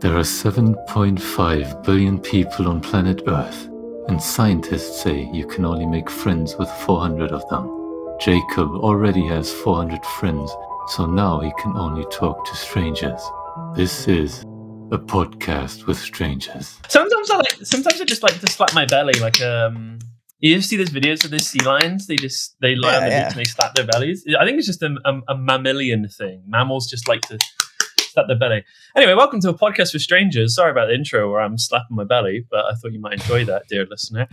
There are 7.5 billion people on planet Earth, and scientists say you can only make friends with 400 of them. Jacob already has 400 friends, so now he can only talk to strangers. This is a podcast with strangers. Sometimes I like. Sometimes I just like to slap my belly, like um. You ever see those videos of these sea lions? They just they lie on Yeah, the yeah. beach and they slap their bellies. I think it's just a, a, a mammalian thing. Mammals just like to slap their belly. Anyway, welcome to a podcast for strangers. Sorry about the intro where I'm slapping my belly, but I thought you might enjoy that, dear listener.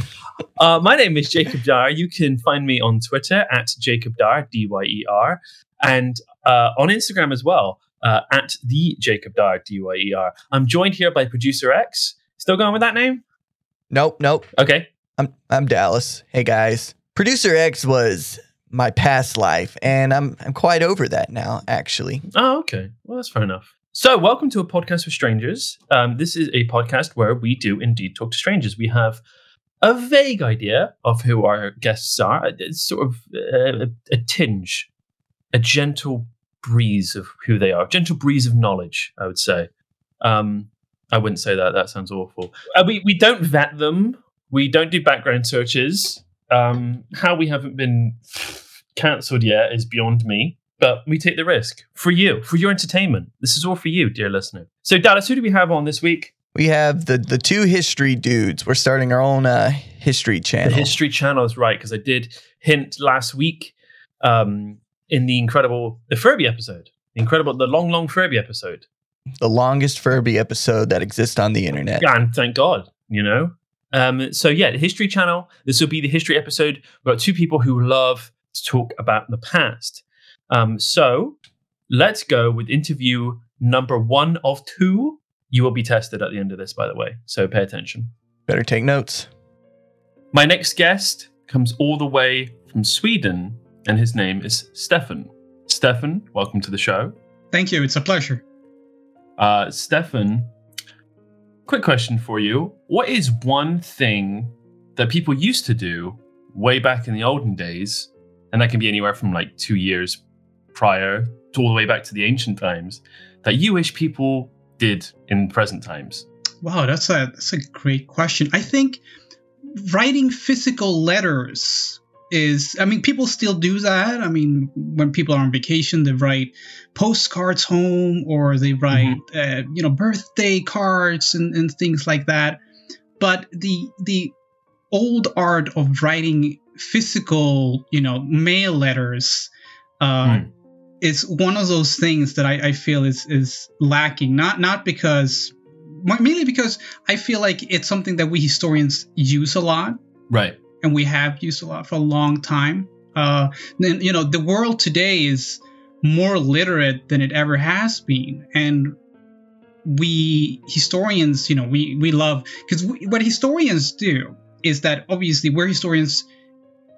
Uh, my name is Jacob Dyer. You can find me on Twitter at Jacob Dyer, D Y E R, and uh, on Instagram as well uh, at the Jacob Dyer, D Y E R. I'm joined here by producer X. Still going with that name? Nope, nope. Okay. I'm I'm Dallas. Hey guys. Producer X was my past life, and I'm I'm quite over that now, actually. Oh, okay. Well, that's fair enough. So, welcome to a podcast for strangers. Um, this is a podcast where we do indeed talk to strangers. We have a vague idea of who our guests are. It's sort of a, a tinge, a gentle breeze of who they are, a gentle breeze of knowledge, I would say. Um, I wouldn't say that. That sounds awful. Uh, we we don't vet them. We don't do background searches. Um, how we haven't been cancelled yet is beyond me but we take the risk for you, for your entertainment. This is all for you, dear listener. So, Dallas, who do we have on this week? We have the the two history dudes. We're starting our own uh, history channel. The History Channel is right because I did hint last week um, in the incredible the Furby episode, the incredible the long, long Furby episode. the longest Furby episode that exists on the internet. Yeah, and thank God, you know. Um, so yeah, the History Channel. This will be the history episode about two people who love to talk about the past. Um, so let's go with interview number one of two. You will be tested at the end of this, by the way. So pay attention. Better take notes. My next guest comes all the way from Sweden, and his name is Stefan. Stefan, welcome to the show. Thank you. It's a pleasure. Uh, Stefan, quick question for you. What is one thing that people used to do way back in the olden days, and that can be anywhere from like two years prior to all the way back to the ancient times, that you wish people did in present times? Wow, that's a that's a great question. I think writing physical letters is I mean people still do that. I mean when people are on vacation they write postcards home or they write uh, you know birthday cards and, and things like that. But the the old art of writing physical, you know, mail letters Hmm. Is one of those things that I, I feel is is lacking. Not not because mainly because I feel like it's something that we historians use a lot Right. and we have used a lot for a long time. Uh, then you know the world today is more literate than it ever has been, and we historians, you know, we we love because what historians do is that obviously we're historians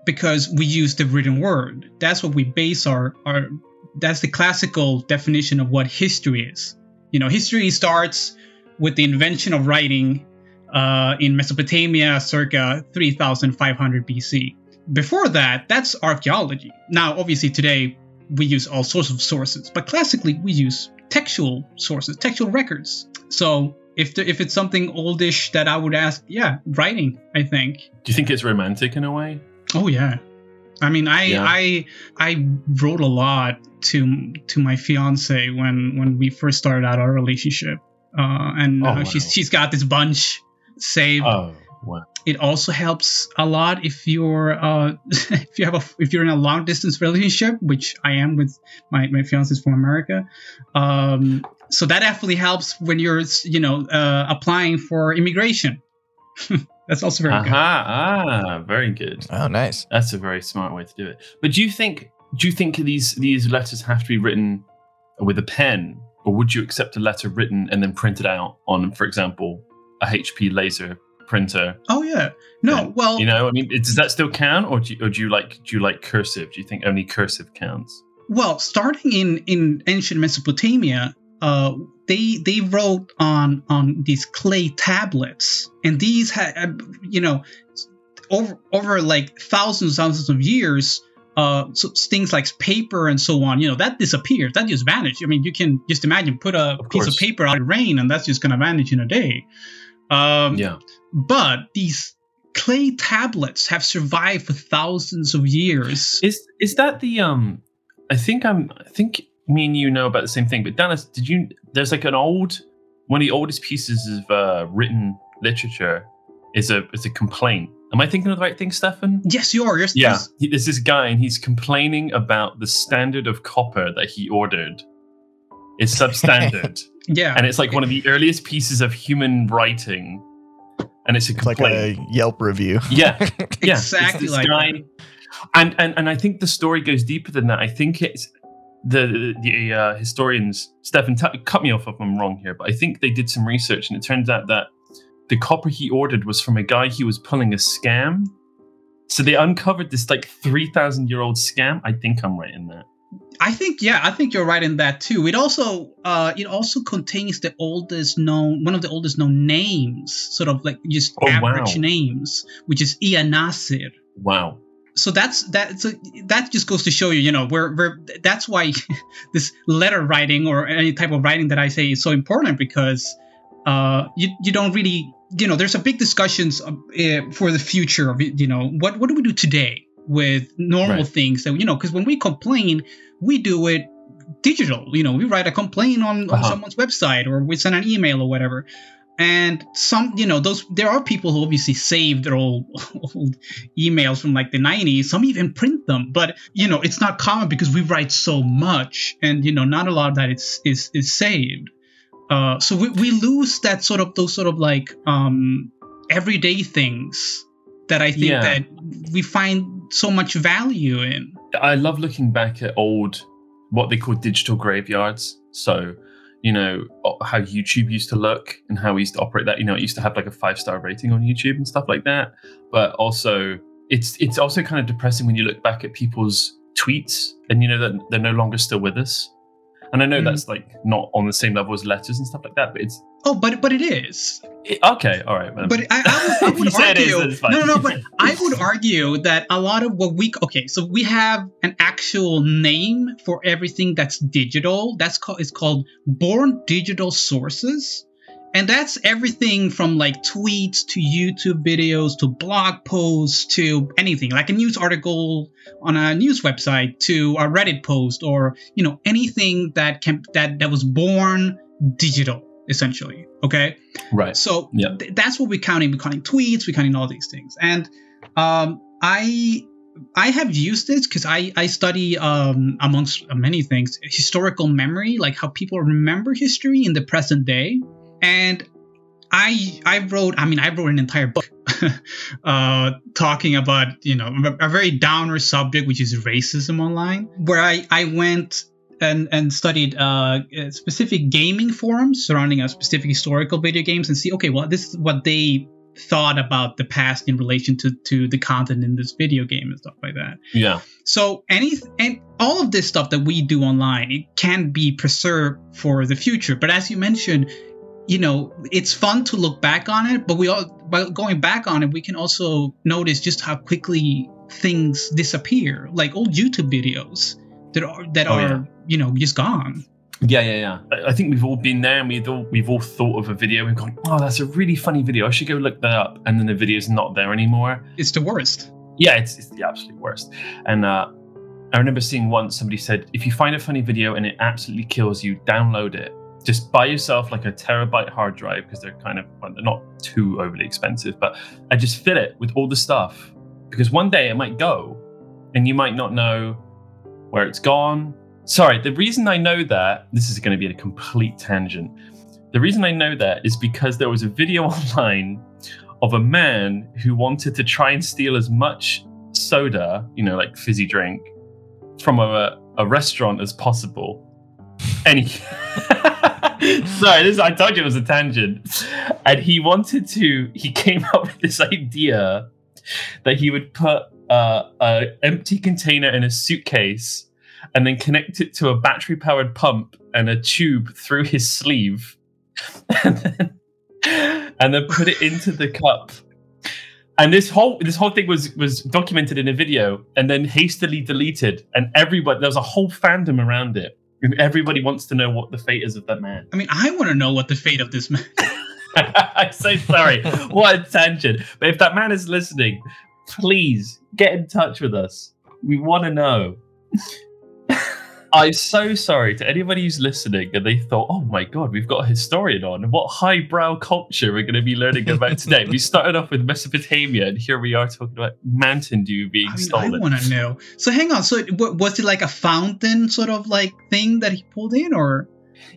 because we use the written word. That's what we base our our. That's the classical definition of what history is. You know, history starts with the invention of writing uh, in Mesopotamia circa 3500 BC. Before that, that's archaeology. Now, obviously, today we use all sorts of sources, but classically we use textual sources, textual records. So if the, if it's something oldish that I would ask, yeah, writing, I think. Do you think it's romantic in a way? Oh yeah. I mean, I Yeah. I I wrote a lot to to my fiance when when we first started out our relationship, uh, and Oh, uh, wow. she's she's got this bunch saved. Oh, wow. It also helps a lot if you're uh if you have a if you're in a long distance relationship, which I am with my my fiance is from America. Um, so that definitely helps when you're you know uh, applying for immigration. That's also very good. Ah, very good. Oh, nice. That's a very smart way to do it. But do you think do you think these these letters have to be written with a pen, or would you accept a letter written and then printed out on, for example, a HP laser printer? Oh yeah. No, Yeah. well, You know, I mean, does that still count, or do you, or do you like do you like cursive? Do you think only cursive counts? Well, starting in in ancient Mesopotamia, uh, they they wrote on on these clay tablets, and these had you know over over like thousands thousands of years, uh, so things like paper and so on, you know, that disappears. That just vanishes. I mean, you can just imagine put a Of piece course. of paper out in the rain, and that's just gonna vanish in a day. Um, Yeah. But these clay tablets have survived for thousands of years. Is is that the um? I think I'm. I think me and you know about the same thing. But Dennis, did you? There's like an old one of the oldest pieces of uh, written literature is a is a complaint. Am I thinking of the right thing, Stefan? yes, you are. You're, Yeah, he, there's this guy, and he's complaining about the standard of copper that he ordered is substandard, yeah. and it's like one of the earliest pieces of human writing, and it's a It's like a Yelp review. yeah, yeah, Exactly it's this like guy. that. And, and and I think the story goes deeper than that. I think it's the the uh, historians. Stefan, t- cut me off if I'm wrong here, but I think they did some research, and it turns out that the copper he ordered was from a guy he was pulling a scam. So they uncovered this like three thousand year old scam. I think I'm right in that. I think yeah, I think you're right in that too. It also uh it also contains the oldest known one of the oldest known names, sort of like just Oh, average wow. names, which is Ea-nasir. Wow. So that's that so that just goes to show you, you know, we're we're that's why this letter writing or any type of writing that I say is so important because uh you you don't really you know there's a big discussions uh, for the future of you know what what do we do today with normal Right. things that you know because when we complain we do it digital you know we write a complaint on, on Uh-huh. someone's website or we send an email or whatever and some you know those there are people who obviously save their old old emails from like the 90s some even print them. But you know it's not common because we write so much. And you know not a lot of that is is, is saved. Uh, so we, we lose that sort of those sort of like um everyday things that i think Yeah. that we find so much value in. I love looking back at old, what they call digital graveyards. So, you know, how YouTube used to look and how we used to operate that. You know, it used to have like a five star rating on YouTube and stuff like that. But also, it's it's also kind of depressing when you look back at people's tweets and you know that they're no longer still with us. And I know Mhm. that's like not on the same level as letters and stuff like that, but it's oh but but it is it, okay. All right. But I, I would, I would is, argue. fine. no, no, no. But I would argue that a lot of what we okay, so we have an actual name for everything that's digital. That's called it's called Born Digital Sources, and that's everything from like tweets to YouTube videos to blog posts to anything like a news article on a news website to a Reddit post or you know anything that can that that was born digital essentially. Okay. right. So Yeah. th- that's what we're counting. We're counting tweets. We're counting all these things. And um, I I have used this because I I study um, amongst many things historical memory, like how people remember history in the present day. And I I wrote I mean I wrote an entire book uh, talking about you know a, very downer subject which is racism online, where I I went and and studied uh, uh, specific gaming forums surrounding a specific historical video games and see okay well this is what they thought about the past in relation to to the content in this video game and stuff like that Yeah. so any and all of this stuff that we do online it can be preserved for the future but as you mentioned you know it's fun to look back on it but we all by going back on it we can also notice just how quickly things disappear like old youtube videos that are that Oh, are yeah. you know just gone Yeah, yeah, yeah. I- I think we've all been there, and we've all we've all thought of a video and gone, "Oh, that's a really funny video. I should go look that up." And then the video's not there anymore. it's the worst Yeah, it's, it's the absolute worst. And uh, I remember seeing once somebody said, "If you find a funny video and it absolutely kills you, download it. Just buy yourself like a terabyte hard drive because they're kind of well, they're not too overly expensive, but I just fill it with all the stuff because one day it might go, and you might not know where it's gone." Sorry, the reason I know that this is going to be a complete tangent. The reason I know that is because there was a video online of a man who wanted to try and steal as much soda, you know, like fizzy drink, from a, a restaurant as possible. He, sorry, this I told you it was a tangent. And he wanted to. He came up with this idea that he would put uh, a empty container in a suitcase and then connect it to a battery powered pump and a tube through his sleeve and then, and then put it into the cup and this whole this whole thing was was documented in a video and then hastily deleted, and everybody there was a whole fandom around it. Everybody wants to know what the fate is of that man. I mean, I want to know what the fate of this man. I'm so sorry. what a tangent. But if that man is listening, please get in touch with us. We want to know. I'm so sorry to anybody who's listening and they thought, oh my God, we've got a historian on. What highbrow culture we're going to be learning about today. we started off with Mesopotamia and here we are talking about Mountain Dew being I mean, stolen. I want to know. So hang on. So was it like a fountain sort of like thing that he pulled in, or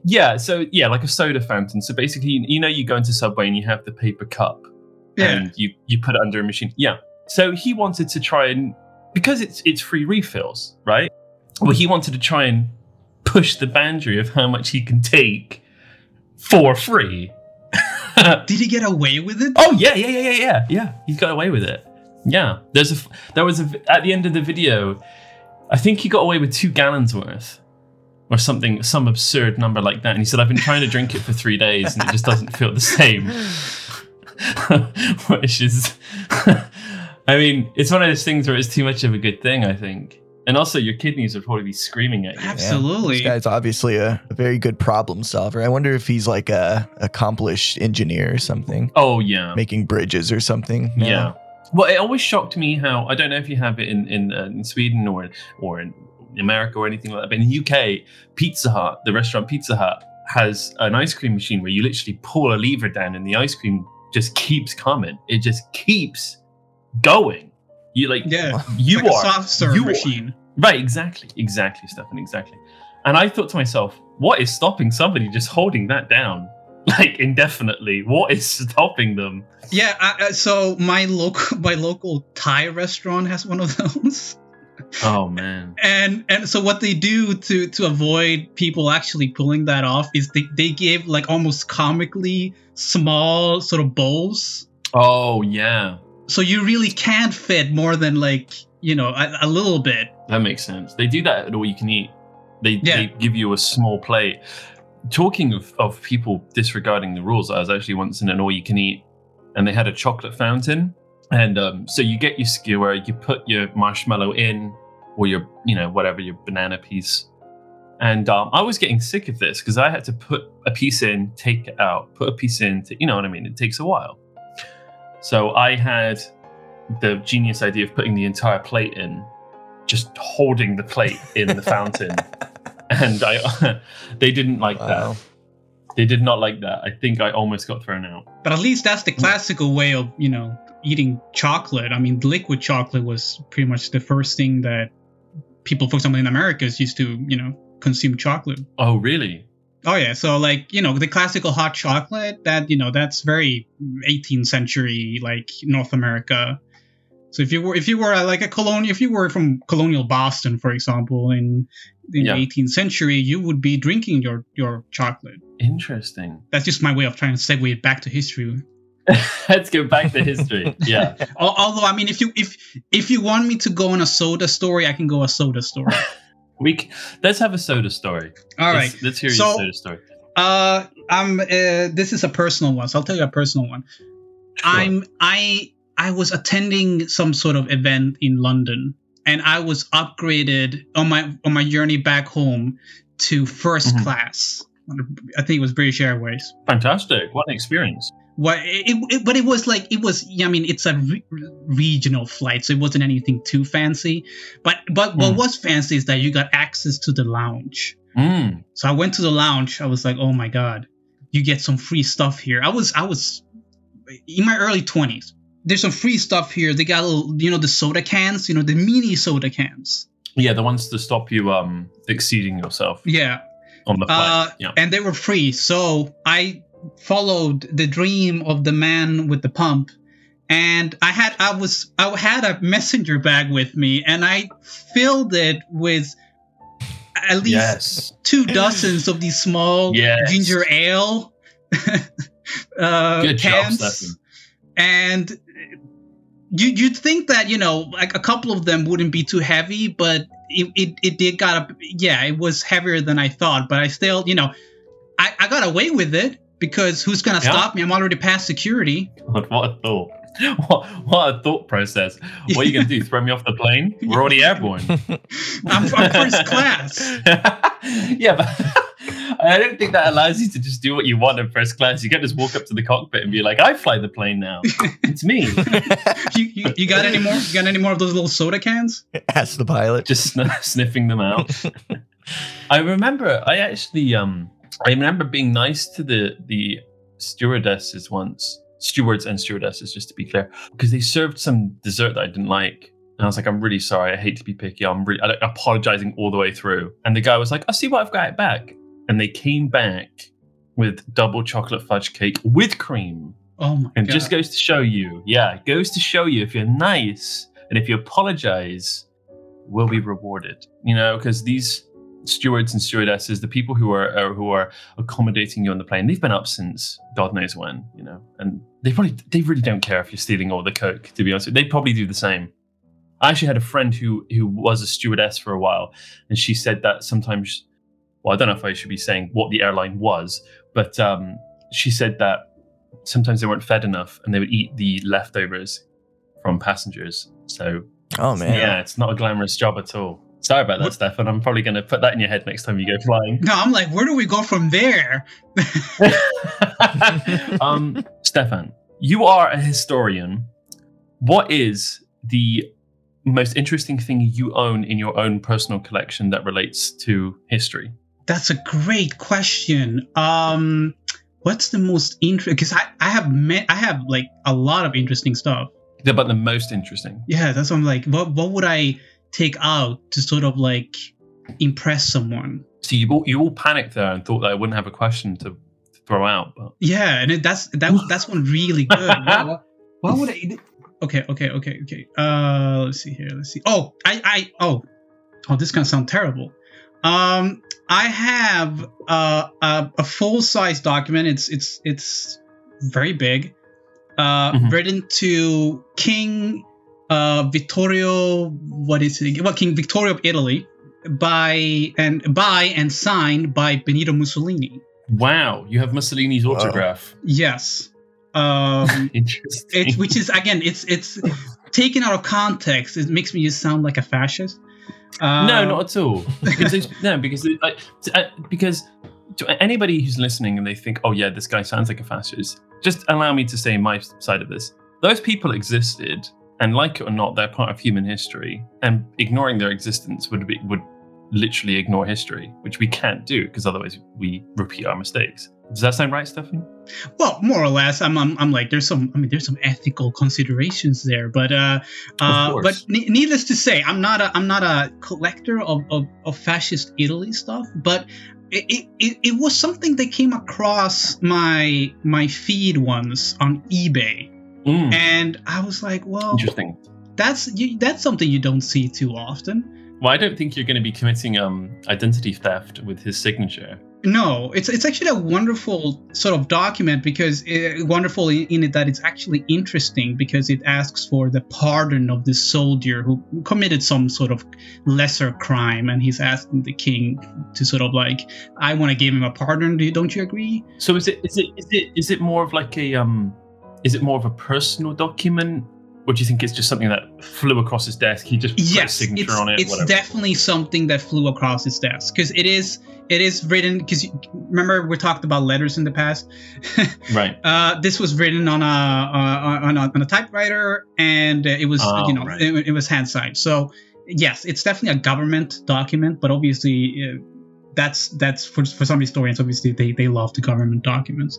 Yeah, so yeah, like a soda fountain. So basically, you know, you go into Subway and you have the paper cup yeah? and you you put it under a machine. Yeah. So he wanted to try and because it's it's free refills, right? Well, he wanted to try and push the boundary of how much he can take for free. Did he get away with it? Oh yeah, yeah, yeah, yeah, yeah, yeah. He got away with it. Yeah. There's a there was a at the end of the video, I think he got away with two gallons worth. Or something, some absurd number like that. And he said, I've been trying to drink it for three days and it just doesn't feel the same. Which is, I mean, it's one of those things where it's too much of a good thing, I think. And also, your kidneys would probably be screaming at you. Absolutely. This guy's obviously a, a very good problem solver. I wonder if he's like a accomplished engineer or something, Oh, yeah. making bridges or something. now. Yeah. Well, it always shocked me how I don't know if you have it in in, uh, in Sweden or or in America or anything like that, but in the UK, Pizza Hut, the restaurant Pizza Hut, has an ice cream machine where you literally pull a lever down and the ice cream just keeps coming. It just keeps going. You like Yeah. you like are a soft serve you are- machine. Right, exactly, exactly, Stefan, exactly. And I thought to myself, what is stopping somebody just holding that down like indefinitely? What is stopping them? Yeah. I, I- so my local my local Thai restaurant has one of those. Oh man. and and so what they do to to avoid people actually pulling that off is they, they give like almost comically small sort of bowls Oh yeah, so you really can't fit more than like you know a, a little bit that makes sense. They do that at all you can eat. They Yeah. they give you a small plate. Talking of, of people disregarding the rules, I was actually once in an all you can eat, and they had a chocolate fountain. And um, so you get your skewer, you put your marshmallow in, or your you know whatever your banana piece. And um, I was getting sick of this because I had to put a piece in, take it out, put a piece in. To, you know what I mean? It takes a while. So I had the genius idea of putting the entire plate in, just holding the plate in the fountain, and I they didn't like Wow. that. They did not like that. I think I almost got thrown out. but at least that's the mm. classical way of you know eating chocolate i mean liquid chocolate was pretty much the first thing that people for example in americas used to you know consume chocolate Oh, really? Oh yeah, so like you know the classical hot chocolate that you know that's very 18th century like North America. So if you were if you were uh, like a colonial if you were from colonial Boston for example in in Yeah. the 18th century you would be drinking your your chocolate. Interesting. That's just my way of trying to segue it back to history. Let's go back to history. Yeah. Although I mean if you if if you want me to go on a soda story I can go a soda story. We c- let's have a soda story. All right. Let's, let's hear So- your soda story. Uh, I'm. Uh, this is a personal one, so I'll tell you a personal one. I'm. I. I was attending some sort of event in London, and I was upgraded on my on my journey back home to 1st Mhm. class. I think it was British Airways. fantastic. What an experience. What? It, it, but it was like it was. I mean, it's a re- regional flight, so it wasn't anything too fancy. But but what Mm. was fancy is that you got access to the lounge. Mm. So I went to the lounge. I was like, "Oh my god, you get some free stuff here." I was I was in my early twenties. There's some free stuff here. They got little, you know, the soda cans, you know, the mini soda cans. Yeah, the ones to stop you um exceeding yourself Yeah, on the flight. uh, yeah. and they were free. So I followed the dream of the man with the pump, and I had I was I had a messenger bag with me, and I filled it with at least Yes. two dozens of these small Yes. ginger ale uh, Good cans, Stefan. and you you'd think that you know like a couple of them wouldn't be too heavy, but it it, it did got a yeah it was heavier than I thought, but I still you know I, I got away with it because who's gonna Yeah. stop me? I'm already past security. What a thought. what, what a thought process. What are you going to do? Throw me off the plane? We're already airborne. I'm, I'm first class. yeah, but I don't think that allows you to just do what you want in first class. You can't just walk up to the cockpit and be like, I fly the plane now. It's me. You, you, you got any more? You got any more of those little soda cans? Ask the pilot. just sn- sniffing them out. I remember I actually um I remember being nice to the the stewardesses once, stewards and stewardesses, just to be clear, because they served some dessert that I didn't like. And I was like, I'm really sorry. I hate to be picky. I'm really I, apologizing all the way through. And the guy was like, I'll see what I've got back. And they came back with double chocolate fudge cake with cream. Oh my god. And god! just goes to show you, yeah, it goes to show you if you're nice and if you apologize, will be rewarded. You know, because these stewards and stewardesses, the people who are, are who are accommodating you on the plane, they've been up since God knows when. You know, and they probably they really don't care if you're stealing all the coke. To be honest, they probably do the same. I actually had a friend who who was a stewardess for a while, and she said that sometimes. Well, I don't know if I should be saying what the airline was, but um, she said that sometimes they weren't fed enough and they would eat the leftovers from passengers. So Oh man. yeah, it's not a glamorous job at all. Sorry about that, What- Stefan. I'm probably going to put that in your head next time you go flying. no, I'm like, where do we go from there? um, Stefan, you are a historian. What is the most interesting thing you own in your own personal collection that relates to history? That's a great question. Um, what's the most interesting? Because I, I have met, I have like a lot of interesting stuff. But the most interesting. Yeah, that's what I'm like. What what would I take out to sort of like impress someone? So you all, you all panicked there and thought that I wouldn't have a question to, throw out, but Yeah, and it, that's that that's one really good. why, what would I? Okay, okay, okay, okay. Uh, let's see here. Let's see. Oh, I, I, oh, oh, this gonna sound terrible. Um, I have uh, a, a full size document. It's it's it's very big. Uh, Mhm. written to King uh, Vittorio. What is it? Well, King Vittorio of Italy, by and by and signed by Benito Mussolini. wow, you have Mussolini's Wow. autograph. Yes. Um, Interesting. it's which is again it's it's taken out of context it makes me just sound like a fascist uh, no, not at all. Because no, because like, t- uh, because to anybody who's listening and they think, oh yeah, this guy sounds like a fascist, just allow me to say my side of this. Those people existed, and like it or not, they're part of human history. And ignoring their existence would be would literally ignore history, which we can't do because otherwise we repeat our mistakes. Does that sound right, Stephanie? well more or less I'm, I'm i'm like there's some i mean there's some ethical considerations there but uh uh but ne- needless to say i'm not a i'm not a collector of of, of fascist italy stuff but it, it, it, it was something that came across my my feed once on ebay Mm, and i was like well interesting. that's you, that's something you don't see too often Well, I don't think you're going to be committing um, identity theft with his signature. No, it's it's actually a wonderful sort of document because uh wonderful in, in it that it's actually interesting because it asks for the pardon of the soldier who committed some sort of lesser crime and he's asking the king to sort of like I want to give him a pardon. Do you, don't you agree? So is it is it is it is it more of like a um is it more of a personal document or do you think it's just something that flew across his desk? He just put his yes, signature on it. it's whatever. definitely something that flew across his desk because it is it is written because remember we talked about letters in the past. right. Uh, this was written on a, uh, on a on a typewriter, and it was Oh, you know right. it, it was hand signed. So yes, it's definitely a government document, but obviously uh, that's that's for for some historians. Obviously, they they love the government documents.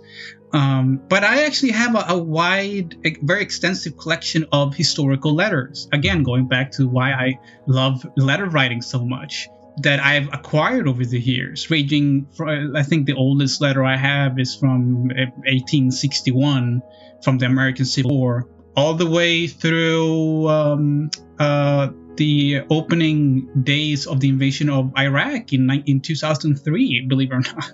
Um, but I actually have a, a wide, a very extensive collection of historical letters. Again, going back to why I love letter writing so much that I've acquired over the years, ranging from I think the oldest letter I have is from uh, 1861 from the American Civil War, all the way through um, uh, the opening days of the invasion of Iraq in, in 2003, believe it or not.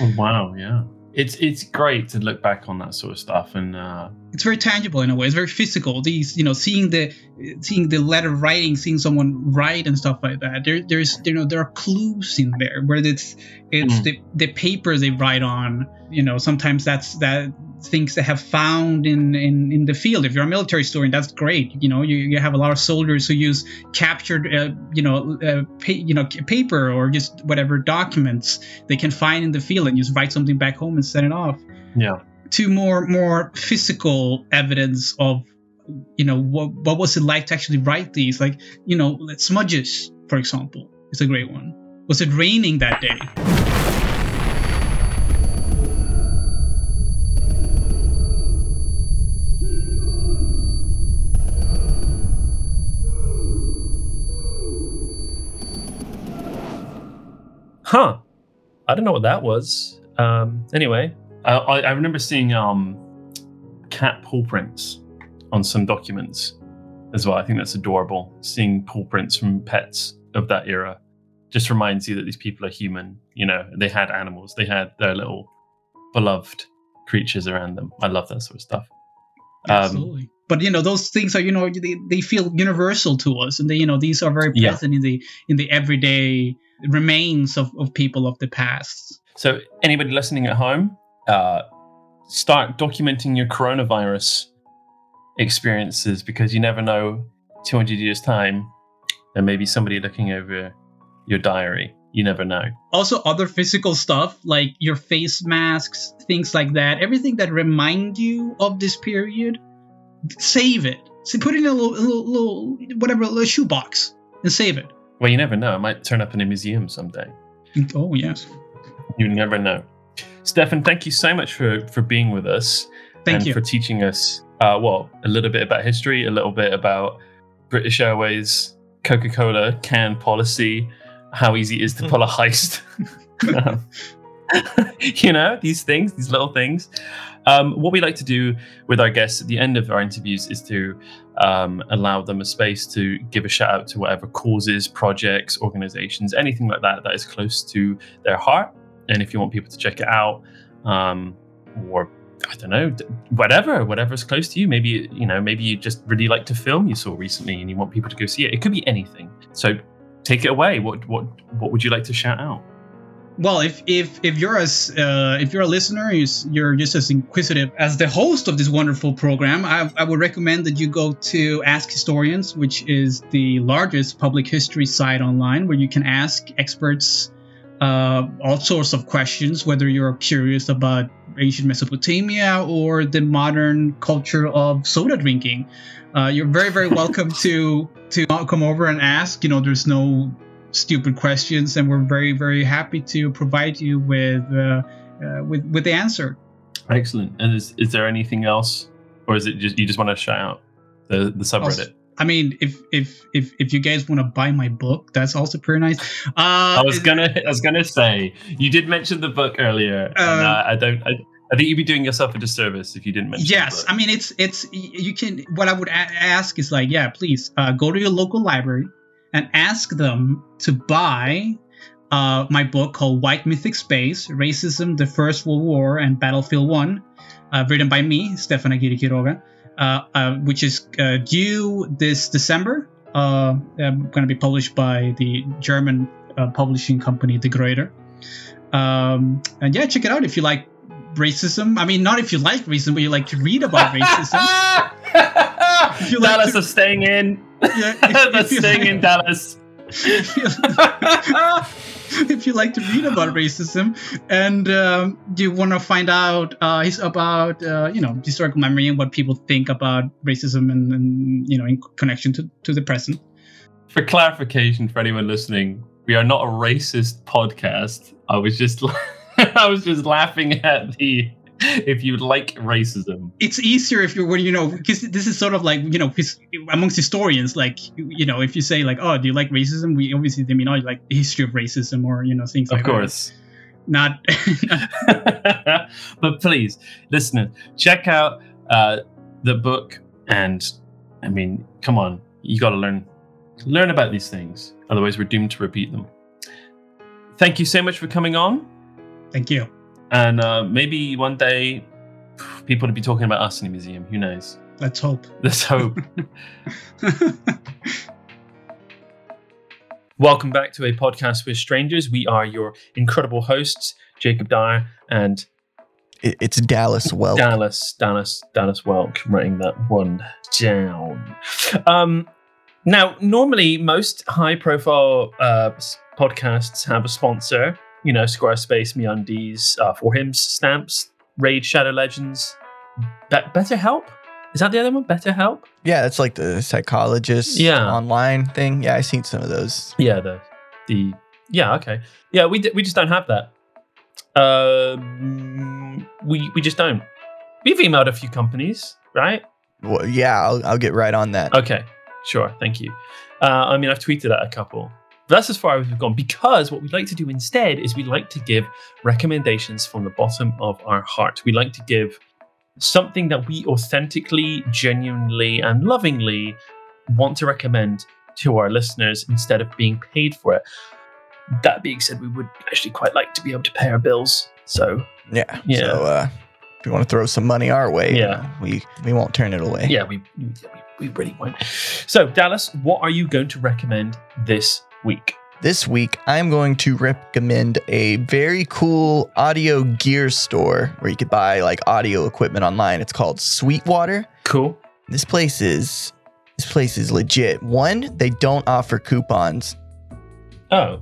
Oh wow, yeah. it's it's great to look back on that sort of stuff and uh, it's very tangible in a way. It's very physical. These, you know, seeing the seeing the letter writing, seeing someone write and stuff like that. There, there's, you know, there are clues in there where it's it's Mm. the the paper they write on. You know, sometimes that's that things they have found in in in the field. If you're a military historian, that's great. You know, you, you have a lot of soldiers who use captured, uh, you know, uh, pa- you know, paper or just whatever documents they can find in the field and just write something back home and send it off yeah to more more physical evidence of you know what what was it like to actually write these like you know smudges for example is a great one was it raining that day huh. I don't know what that was. Um anyway i i, I remember seeing um cat paw prints on some documents as well. I think that's adorable seeing paw prints from pets of that era. Just reminds you that these people are human you know they had animals they had their little beloved creatures around them. I love that sort of stuff. Um, absolutely but you know those things are you know they, they feel universal to us and they you know these are very Yeah. present in the in the everyday remains of, of people of the past So, anybody listening at home, uh, start documenting your coronavirus experiences because you never know 200 years' time, there may be somebody looking over your diary. You never know. also other physical stuff like your face masks things like that everything that remind you of this period save it so put it in a little, a little, little whatever a little shoebox and save it Well, you never know. It might turn up in a museum someday. oh yes You never know. Stefan, thank you so much for, for being with us thank and you for teaching us, uh, well, a little bit about history, a little bit about British Airways, Coca Cola, can policy, how easy it is to pull a heist. Um, you know, these things, these little things. Um, what we like to do with our guests at the end of our interviews is to um, allow them a space to give a shout out to whatever causes, projects, organizations, anything like that that is close to their heart. And if you want people to check it out, um, or I don't know, whatever, whatever's close to you. Maybe you know, maybe you just really like a film you saw recently and you want people to go see it. It could be anything. So take it away. What what what would you like to shout out? Well if if if you're as uh, if you're a listener you're, just as inquisitive as the host of this wonderful program I, I would recommend that you go to AskHistorians which is the largest public history site online where you can ask experts uh, all sorts of questions whether you're curious about ancient mesopotamia or the modern culture of soda drinking. Uh, you're very very welcome to to come over and ask. You know there's no stupid questions, and we're very, very happy to provide you with uh, uh, with with the answer. Excellent. And is, is there anything else, or is it just you just want to shout out the the subreddit? I mean, if if if if you guys want to buy my book, that's also pretty nice. Uh, I was gonna I was gonna say you did mention the book earlier, and Uh, uh, I don't. I, I think you'd be doing yourself a disservice if you didn't mention. Yes. I mean it's it's you can. What I would a- ask is like, yeah, please uh, go to your local library and ask them to buy uh, my book called White Mythic Space: Racism, the First World War, and Battlefield One, uh, written by me, Stefan Aguirre Quiroga, uh, uh, which is uh, due this December. Uh, going to be published by the German uh, publishing company, De Gruyter. Um, and yeah, check it out if you like racism. I mean, not if you like racism, but you like to read about racism. If you like Dallas to- is staying in. Yeah, if- That's staying like- in Dallas. if, you, if you like to read about racism and um, you want to find out uh, about uh, you know historical memory and what people think about racism and, and you know in connection to, to the present For clarification, for anyone listening, we are not a racist podcast. I was just, I was just laughing at the. If you like racism, it's easier if you're when you know because this is sort of like you know amongst historians like you know if you say like oh do you like racism we obviously they mean oh you like the history of racism or you know things of like course. that not but please, listeners, check out uh, the book. And I mean, come on, you got to learn learn about these things. Otherwise, we're doomed to repeat them. Thank you so much for coming on. thank you and uh, maybe one day people will be talking about us in the museum. Who knows? Let's hope. Let's hope. Welcome back to a podcast with strangers. We are your incredible hosts, Jacob Dyer and it's Dallas Welk. Dallas, Dallas, Dallas Welk, writing that one down. Um, now, normally, most high-profile uh, podcasts have a sponsor. You know, Squarespace, MeUndies, uh, For Hims, Stamps, Raid, Shadow Legends, Be- BetterHelp. Is that the other one? BetterHelp. Yeah, that's like the psychologist Yeah. online thing. Yeah, I've seen some of those. Yeah, the the yeah, okay, yeah. We d- we just don't have that. Um, we we just don't. We've emailed a few companies, right? Well, yeah, I'll, I'll get right on that. Okay, sure. Thank you. Uh, I mean, I've tweeted at a couple. But that's as far as we've gone because what we'd like to do instead is we'd like to give recommendations from the bottom of our heart. We like to give something that we authentically, genuinely, and lovingly want to recommend to our listeners instead of being paid for it. That being said, we would actually quite like to be able to pay our bills. So, Yeah. Yeah. So uh, if you want to throw some money our way, Yeah. we we won't turn it away. yeah, we, we, we really won't. So, Dallas, what are you going to recommend this week? This week, I'm going to recommend a very cool audio gear store where you could buy like audio equipment online. It's called Sweetwater. Cool. This place is this place is legit. One, they don't offer coupons. Oh,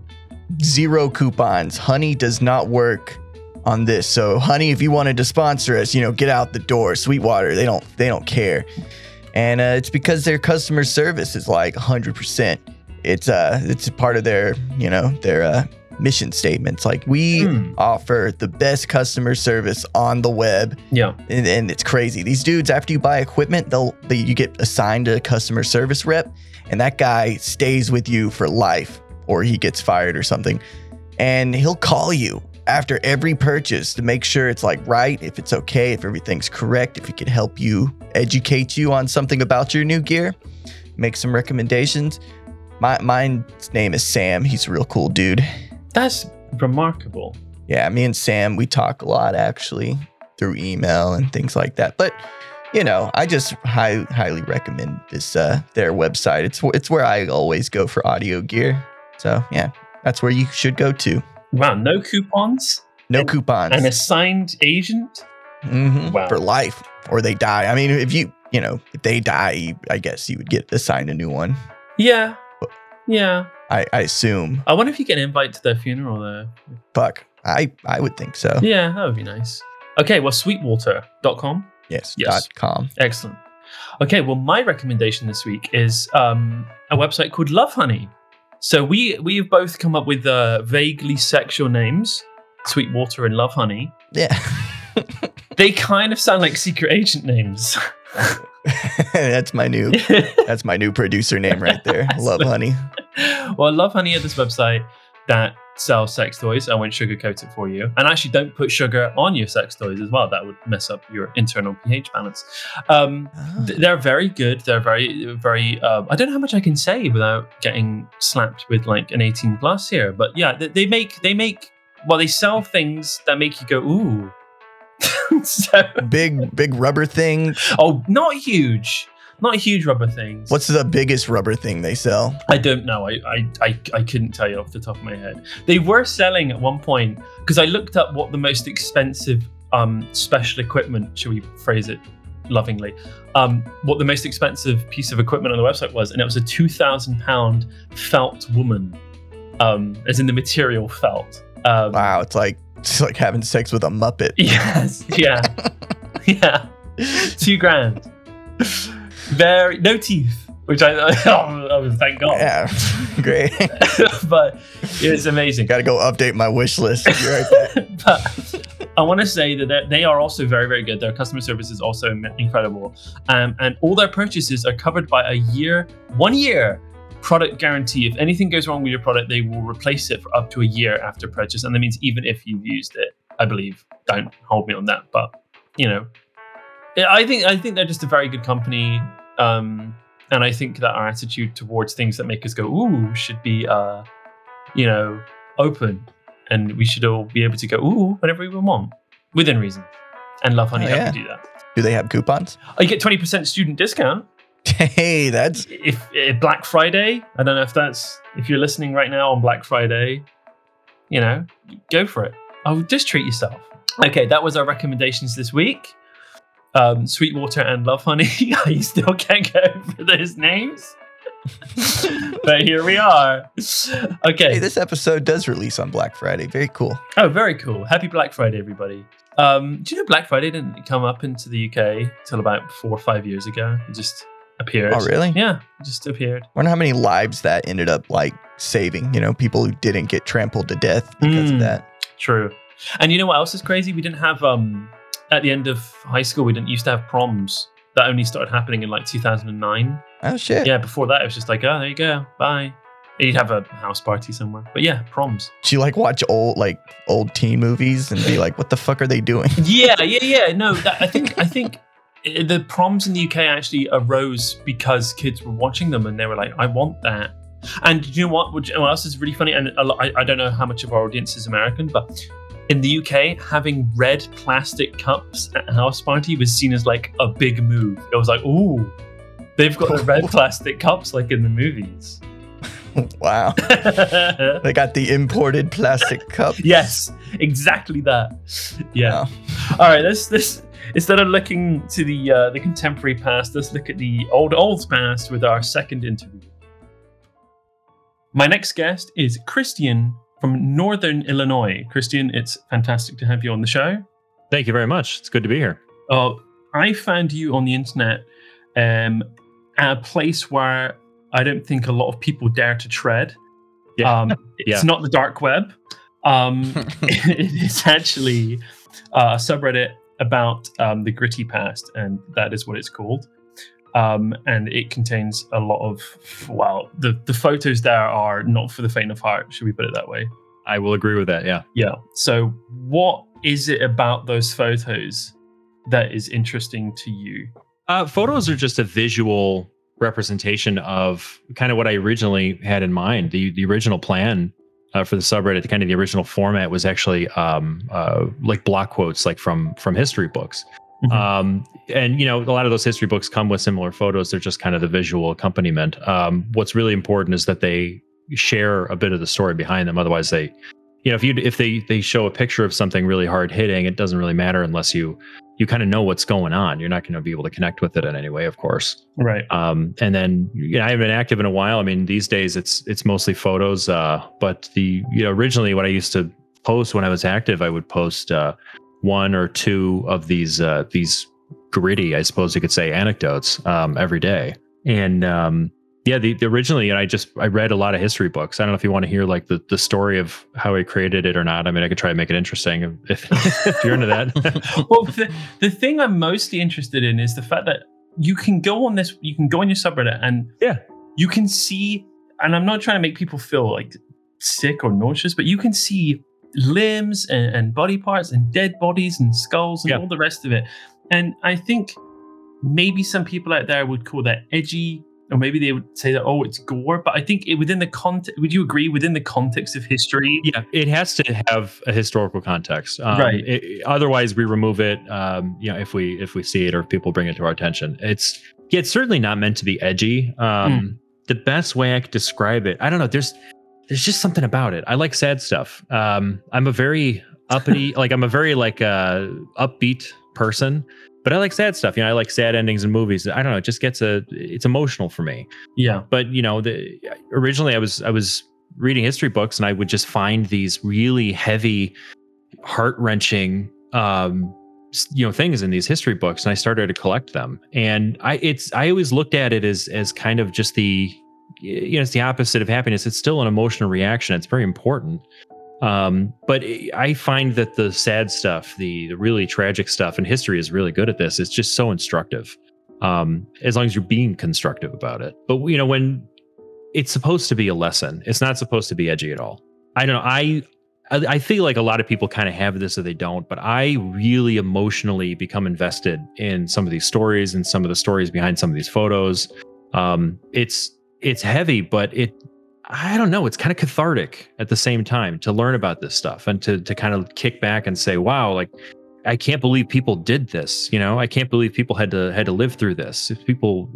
Zero coupons. Honey does not work on this. So, Honey, if you wanted to sponsor us, you know, get out the door. Sweetwater, they don't they don't care. And uh, it's because their customer service is like 100%. It's uh it's part of their, you know, their uh mission statements. Like we Hmm. offer the best customer service on the web yeah. and, and it's crazy. These dudes, after you buy equipment, they'll they, you get assigned a customer service rep, and that guy stays with you for life, or he gets fired or something, and he'll call you after every purchase to make sure it's like right, if it's okay, if everything's correct, if he can help you educate you on something about your new gear, make some recommendations. My mine's name is Sam. He's a real cool dude. That's remarkable. Yeah, me and Sam, we talk a lot actually through email and things like that. But you know, I just high, highly recommend this uh, their website. It's it's where I always go for audio gear. So yeah, that's where you should go to. Wow, no coupons? No And- coupons An assigned agent? Mhm, Wow. for life, or they die. I mean, if you you know if they die, I guess you would get assigned a new one. Yeah. Yeah. I, I assume. I wonder if you get an invite to their funeral though. Fuck, I I would think so. Yeah, that would be nice. Okay, well, sweetwater.com. Yes. Yes. Dot com. Excellent. Okay, well, my recommendation this week is um, a website called Lovehoney. So we we've both come up with uh, vaguely sexual names, Sweetwater and Lovehoney. Yeah. They kind of sound like secret agent names. that's my new that's my new producer name right there. Love honey. well, Lovehoney at this website that sells sex toys. I won't sugarcoat it for you. And actually, don't put sugar on your sex toys as well. That would mess up your internal pH balance. Um, th- they're very good. They're very, very. Um, I don't know how much I can say without getting slapped with like an 18 plus here. But yeah, they, they make they make well, they sell things that make you go ooh. so, big big rubber thing. oh, not huge, not huge rubber things. What's the biggest rubber thing they sell? I don't know. I, I, I, I couldn't tell you off the top of my head. They were selling at one point because I looked up what the most expensive um, special equipment, should we phrase it lovingly, um, what the most expensive piece of equipment on the website was, and it was a two thousand pound felt woman, um, as in the material felt. Um, Wow, it's like it's like having sex with a muppet. Yes. Yeah. yeah. Two grand. Very no teeth, which I oh, oh thank God. Yeah, great. but it's amazing. Got to go update my wish list. Right but I want to say that they're- also very, very good. Their customer service is also incredible, um, and all their purchases are covered by a year, one year product guarantee. If anything goes wrong with your product, they will replace it for up to a year after purchase, and that means even if you've used it, I believe. Don't hold me on that, but you know, I think I think they're just a very good company. Um, and I think that our attitude towards things that make us go ooh should be, uh, you know, open and we should all be able to go ooh whenever we want within reason. And Lovehoney Oh, help yeah. you do that. Do they have coupons? Oh, you get twenty percent student discount Hey, that's if, if Black Friday. I don't know if that's if you're listening right now on Black Friday. You know, go for it. Oh, just treat yourself. Okay, that was our recommendations this week. Um, Sweetwater and Lovehoney. I still can't get over those names. but here we are. Okay. hey, this episode does release on Black Friday. Very cool. Oh, very cool. Happy Black Friday, everybody. Um, do you know Black Friday didn't come up into the UK till about four or five years ago? It just appeared. Oh, really? Yeah, just appeared. Wonder how many lives that ended up like saving. You know, people who didn't get trampled to death because Mm. of that. True. And you know what else is crazy? We didn't have um at the end of high school we didn't used to have proms. That only started happening in like 2009. Oh shit! Yeah, before that it was just like, oh, there you go, bye. You'd have a house party somewhere. But yeah, proms. Do you like watch old like old teen movies and be like, what the fuck are they doing? yeah, yeah, yeah. No, that, I think I think the proms in the UK actually arose because kids were watching them and they were like, I want that. And you know what? Which what else is really funny? And a lot, I, I don't know how much of our audience is American, but in the UK, having red plastic cups at a house party was seen as like a big move. It was like, ooh, they've got the red plastic cups like in the movies. wow. They got the imported plastic cup. yes, exactly that. Yeah. Wow. All right, let's let's instead of looking to the uh, the contemporary past, let's look at the old old past with our second interview. My next guest is Christian from Northern Illinois. Christian, it's fantastic to have you on the show. Thank you very much. It's good to be here. Uh, I found you on the internet um, at a place where I don't think a lot of people dare to tread. Yeah. Um, it's Yeah. not the dark web. Um, it is actually uh, a subreddit about um, the gritty past, and that is what it's called. Um, and it contains a lot of well, the the photos there are not for the faint of heart. Should we put it that way? I will agree with that. Yeah. Yeah. So, what is it about those photos that is interesting to you? Uh, photos are just a visual representation of kind of what I originally had in mind. The the original plan uh, for the subreddit, the kind of the original format was actually um, uh, like block quotes, like from from history books. Mhm. Um, and you know, a lot of those history books come with similar photos. They're just kind of the visual accompaniment. Um, what's really important is that they share a bit of the story behind them. Otherwise, they, you know, if you if they they show a picture of something really hard hitting, it doesn't really matter unless you you kind of know what's going on. You're not going to be able to connect with it in any way, of course. Right. Um, and then you know, I haven't been active in a while. I mean, these days it's it's mostly photos. Uh, but the you know originally what I used to post when I was active, I would post uh, one or two of these uh, these gritty, I suppose you could say, anecdotes um, every day. And um, yeah, the, the originally and I just I read a lot of history books. I don't know if you want to hear like the, the story of how I created it or not. I mean, I could try to make it interesting if, if you're into that. well, the, the thing I'm mostly interested in is the fact that you can go on this, you can go on your subreddit and Yeah. you can see, and I'm not trying to make people feel like sick or nauseous, but you can see limbs and, and body parts and dead bodies and skulls and Yeah. all the rest of it. And I think maybe some people out there would call that edgy. Or maybe they would say that, oh, it's gore. But I think it, within the context, would you agree within the context of history? Yeah, it has to have a historical context. Um, Right. it- otherwise, we remove it. Um, you know, if we if we see it or if people bring it to our attention, it's yeah, it's certainly not meant to be edgy. Um, The best way I could describe it, I don't know. There's there's just something about it. I like sad stuff. Um, I'm a very uppity, like I'm a very like uh, upbeat person, but I like sad stuff. You know, I like sad endings in movies. I don't know. It just gets a it's emotional for me Yeah. but you know the originally i was i was reading history books and i would just find these really heavy heart-wrenching um you know things in these history books and i started to collect them and i it's i always looked at it as as kind of just the you know it's the opposite of happiness it's still an emotional reaction it's very important um but i find that the sad stuff the the really tragic stuff and history is really good at this it's just so instructive um, as long as you're being constructive about it. But you know, when it's supposed to be a lesson, it's not supposed to be edgy at all. I don't know. I I feel like a lot of people kind of have this or they don't, but I really emotionally become invested in some of these stories and some of the stories behind some of these photos. Um, it's it's heavy, but it I don't know, it's kind of cathartic at the same time to learn about this stuff and to to kind of kick back and say, wow, like I can't believe people did this. You know, I can't believe people had to had to live through this. If people,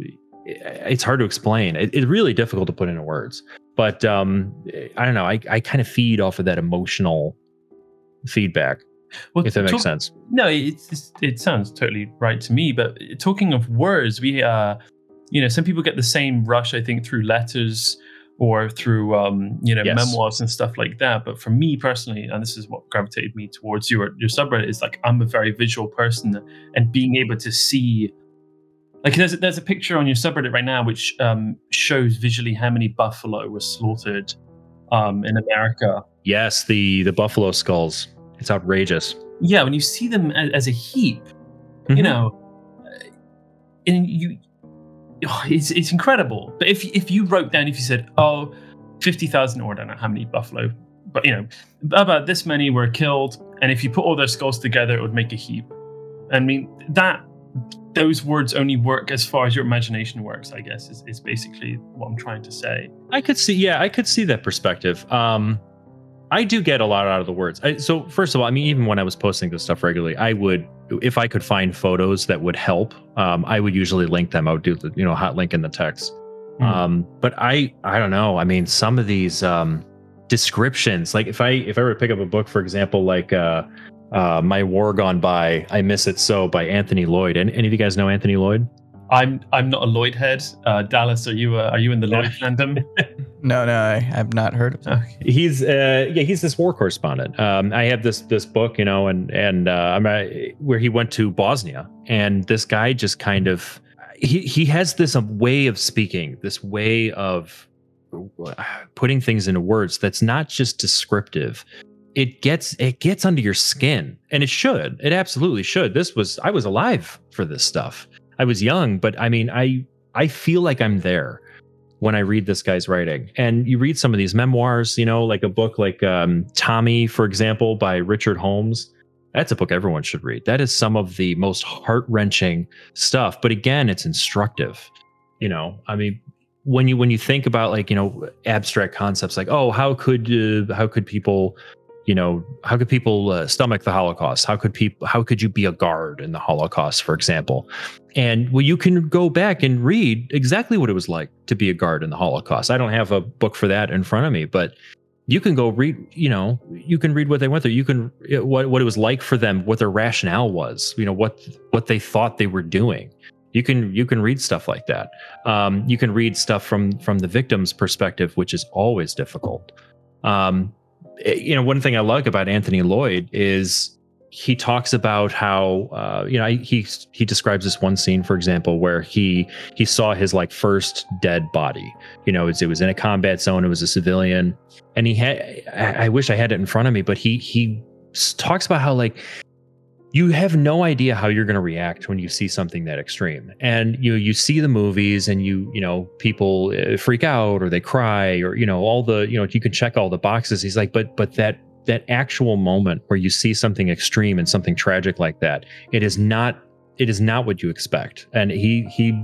it's hard to explain. It, it's really difficult to put into words. But um, I don't know. I, I kind of feed off of that emotional feedback. Well, if that makes sense. No, it's, it's, it sounds totally right to me. But talking of words, we, uh, you know, some people get the same rush, I think, through letters or through, um, you know, Yes. memoirs and stuff like that. But for me personally, and this is what gravitated me towards your your subreddit, is like I'm a very visual person, and being able to see. Like there's a, there's a picture on your subreddit right now which um, shows visually how many buffalo were slaughtered um, in America. Yes, the the buffalo skulls. It's outrageous. Yeah, when you see them as, as a heap, you Mhm. know, uh, and you, oh, it's it's incredible. But if if you wrote down, if you said, oh, 50,000 or I don't know how many buffalo, but you know, about this many were killed, and if you put all their skulls together, it would make a heap. I mean, that those words only work as far as your imagination works. I guess is, is basically what I'm trying to say. I could see, yeah, I could see that perspective. Um, I do get a lot out of the words. I, so first of all, I mean, even when I was posting this stuff regularly, I would, if I could find photos that would help, um, I would usually link them. I would do the, you know, hot link in the text. Mm. Um, but I, I don't know. I mean, some of these um, descriptions, like if I, if I were to pick up a book, for example, like uh, uh, My War Gone By, I Miss It So by Anthony Lloyd. And any of you guys know Anthony Lloyd? I'm I'm not a Lloyd head. Uh, Dallas, are you uh, are you in the Lloyd fandom? No, no, I have not heard of him. he's uh yeah he's this war correspondent. Um i have this this book you know and and uh I'm, uh, where he went to bosnia. And this guy just kind of he he has this um, way of speaking this way of uh, putting things into words that's not just descriptive. It gets it gets under your skin and it should. It absolutely should. This was i was alive for this stuff i was young but i mean i i feel like i'm there when I read this guy's writing. And you read some of these memoirs, you know, like a book like um, Tommy, for example, by Richard Holmes. That's a book everyone should read. That is some of the most heart wrenching stuff. But again, it's instructive. You know, I mean, when you when you think about like you know abstract concepts like oh how could uh, how could people you know how could people uh, stomach the holocaust how could people how could you be a guard in the holocaust for example and well you can go back and read exactly what it was like to be a guard in the holocaust. I don't have a book for that in front of me but you can go read you know you can read what they went through. You can what what it was like for them what their rationale was you know what what they thought they were doing. You can you can read stuff like that. Um, you can read stuff from from the victim's perspective which is always difficult. Um, eh, you know one thing i like about anthony lloyd is he talks about how uh, you know he he describes this one scene for example where he he saw his like first dead body. You know it was, it was in a combat zone. It was a civilian. And he had I, I wish i had it in front of me but he he talks about how like you have no idea how you're going to react when you see something that extreme. And you you see the movies and you you know people uh, freak out or they cry or you know all the you know you can check all the boxes. He's like but but that that actual moment where you see something extreme and something tragic like that it is not it is not what you expect. And he he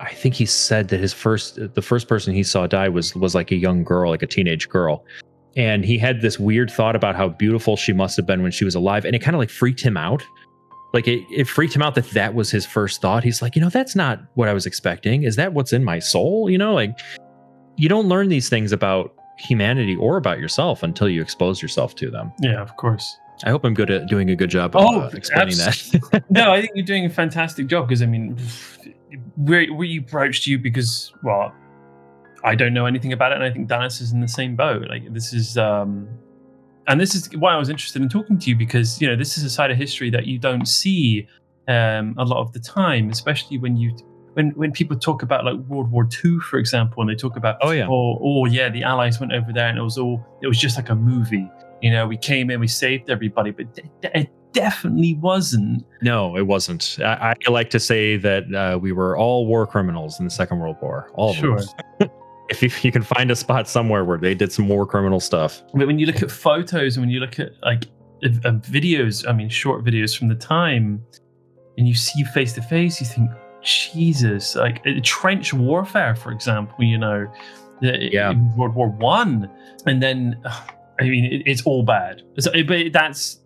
i think he said that his first the first person he saw die was was like a young girl like a teenage girl. And he had this weird thought about how beautiful she must have been when she was alive and it kind of like freaked him out. Like it, it freaked him out that that was his first thought. He's like you know that's not what i was expecting. Is that what's in my soul? You know like you don't learn these things about humanity or about yourself until you expose yourself to them Yeah, of course. i hope i'm good at doing a good job of Oh, uh, explaining abs- that no, I think you're doing a fantastic job because I mean, we we approached you because well, I don't know anything about it, and I think Dallas is in the same boat. Like this is, um, and this is why I was interested in talking to you because you know this is a side of history that you don't see um, a lot of the time, especially when you when when people talk about like World War II, for example, and they talk about Oh, yeah. oh, oh yeah, the Allies went over there and it was all it was just like a movie. You know, we came in, we saved everybody, but it, it definitely wasn't. no it wasn't i, I like to say that uh, we were all war criminals in the second world war all of Sure. us if you, you can find a spot somewhere where they did some war criminal stuff But when you look at photos and when you look at like uh, videos, I mean, short videos from the time, and you see face to face, you think, Jesus, like uh, trench warfare, for example, you know, Yeah. World War One, and then I mean it, it's all bad. So, but that's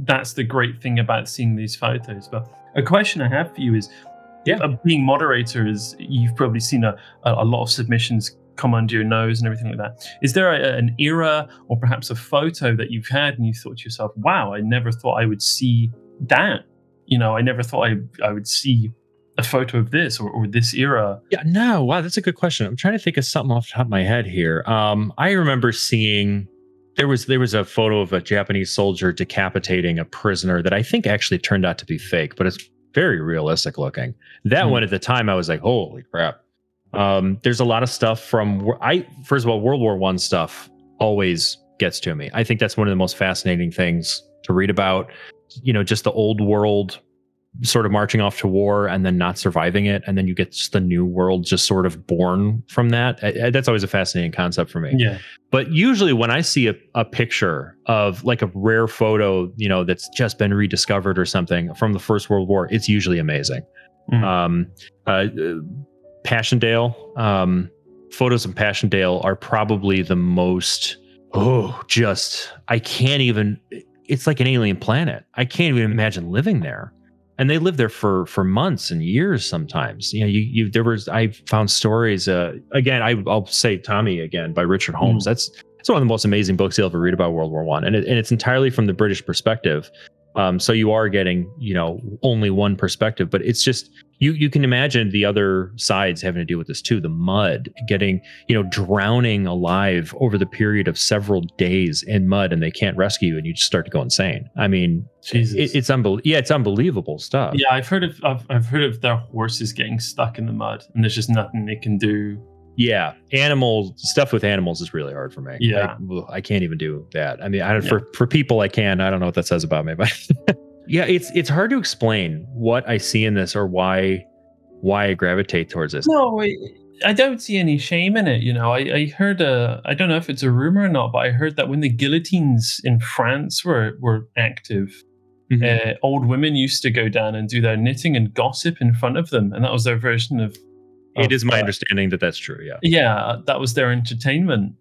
that's the great thing about seeing these photos. But a question I have for you is, Yeah. uh, being moderator is you've probably seen a, a, a lot of submissions come under your nose and everything like that. Is there a, an era or perhaps a photo that you've had and you thought to yourself, "Wow, I never thought I would see that." You know, I never thought I I would see a photo of this or, or this era. Yeah, no, wow, that's a good question. I'm trying to think of something off the top of my head here. Um, I remember seeing there was there was a photo of a Japanese soldier decapitating a prisoner that I think actually turned out to be fake, but it's very realistic looking. That Hmm. one at the time, I was like, holy crap. Um, there's a lot of stuff from I first of all, World War One stuff always gets to me. I think that's one of the most fascinating things to read about. You know, just the old world sort of marching off to war and then not surviving it. And then you get just the new world just sort of born from that. I- I- that's always a fascinating concept for me. Yeah. but usually when i see a, a picture of like a rare photo you know that's just been rediscovered or something from the first world war it's usually amazing. Mhm. um uh, uh, passchendaele um photos of passchendaele are probably the most oh just i can't even it's like an alien planet. I can't even imagine living there and they live there for for months and years sometimes. You know you, you there was i found stories uh again I, i'll say tommy again by richard holmes. That's it's one of the most amazing books you'll ever read about world war one. And, it, and it's entirely from the british perspective um so you are getting you know only one perspective but it's just you you can imagine the other sides having to deal with this too the mud getting you know drowning alive over the period of several days in mud and they can't rescue you and you just start to go insane i mean it, it's unbelievable yeah it's unbelievable stuff yeah, I've heard of I've, I've heard of their horses getting stuck in the mud and there's just nothing they can do. Yeah animal stuff with animals is really hard for me Yeah. I, I can't even do that i mean I, Yeah. for for people i can i don't know what that says about me but yeah it's it's hard to explain what i see in this or why why i gravitate towards this No, I, I don't see any shame in it. You know, I, I heard a I don't know if it's a rumor or not, but I heard that when the guillotines in France were were active, Mhm. uh, old women used to go down and do their knitting and gossip in front of them, and that was their version of. It of, is my understanding that that's true yeah Yeah, that was their entertainment.